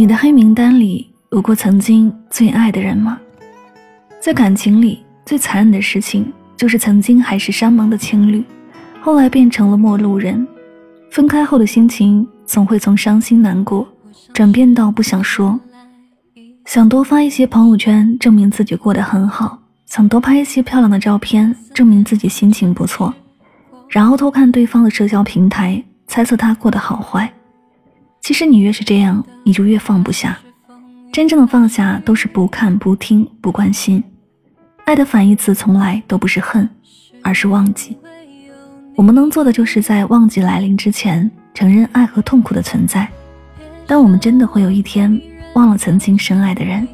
你的黑名单里有过曾经最爱的人吗？在感情里最残忍的事情，就是曾经海誓山盟的情侣，后来变成了陌路人。分开后的心情，总会从伤心难过，转变到不想说，想多发一些朋友圈，证明自己过得很好；想多拍一些漂亮的照片，证明自己心情不错，然后偷看对方的社交平台，猜测他过得好坏。其实你越是这样，你就越放不下。真正的放下，都是不看、不听、不关心。爱的反义词从来都不是恨，而是忘记。我们能做的，就是在忘记来临之前，承认爱和痛苦的存在。但我们真的会有一天忘了曾经深爱的人。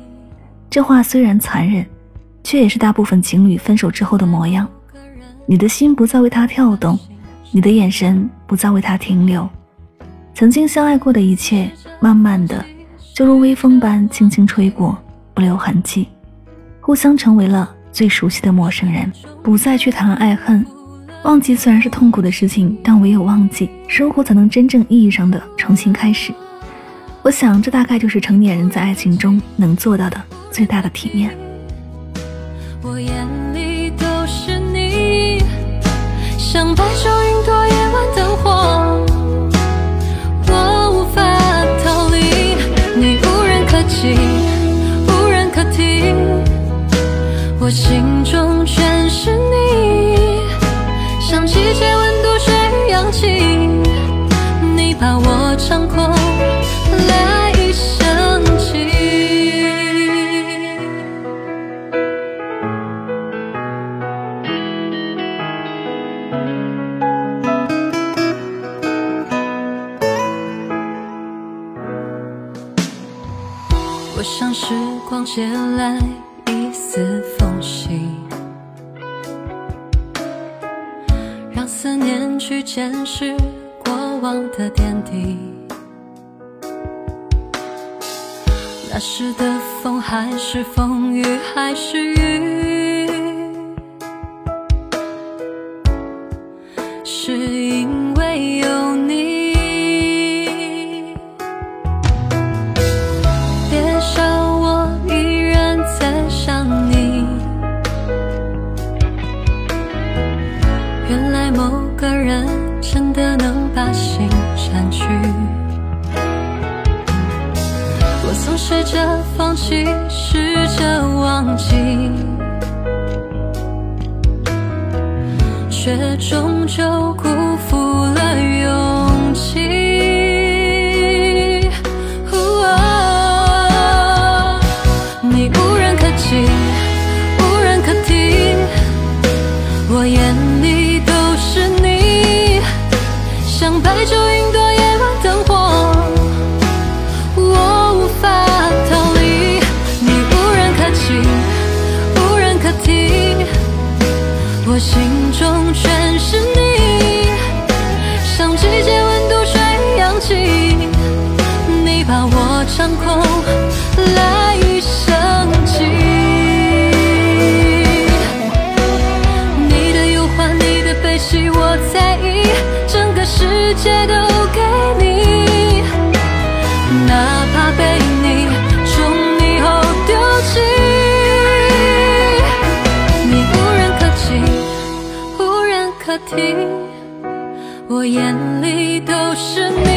这话虽然残忍，却也是大部分情侣分手之后的模样。你的心不再为他跳动，你的眼神不再为他停留。曾经相爱过的一切，慢慢的就如微风般轻轻吹过，不留痕迹，互相成为了最熟悉的陌生人，不再去谈爱恨。忘记虽然是痛苦的事情，但唯有忘记，生活才能真正意义上的重新开始。我想，这大概就是成年人在爱情中能做到的最大的体面。我眼里都是你，像白昼我心中全是你，像季节温度水氧气，你把我掌控来生气。我想时光借来。一丝前世过往的点滴。那时的风还是风雨还是雨，是因为有放弃，试着忘记，却终究辜负我心中全是你，像季节温度水氧气，你把我掌控来生气。你的忧患，你的悲喜，我在意，整个世界都给你，哪怕被你宠溺后丢弃。我眼里都是你，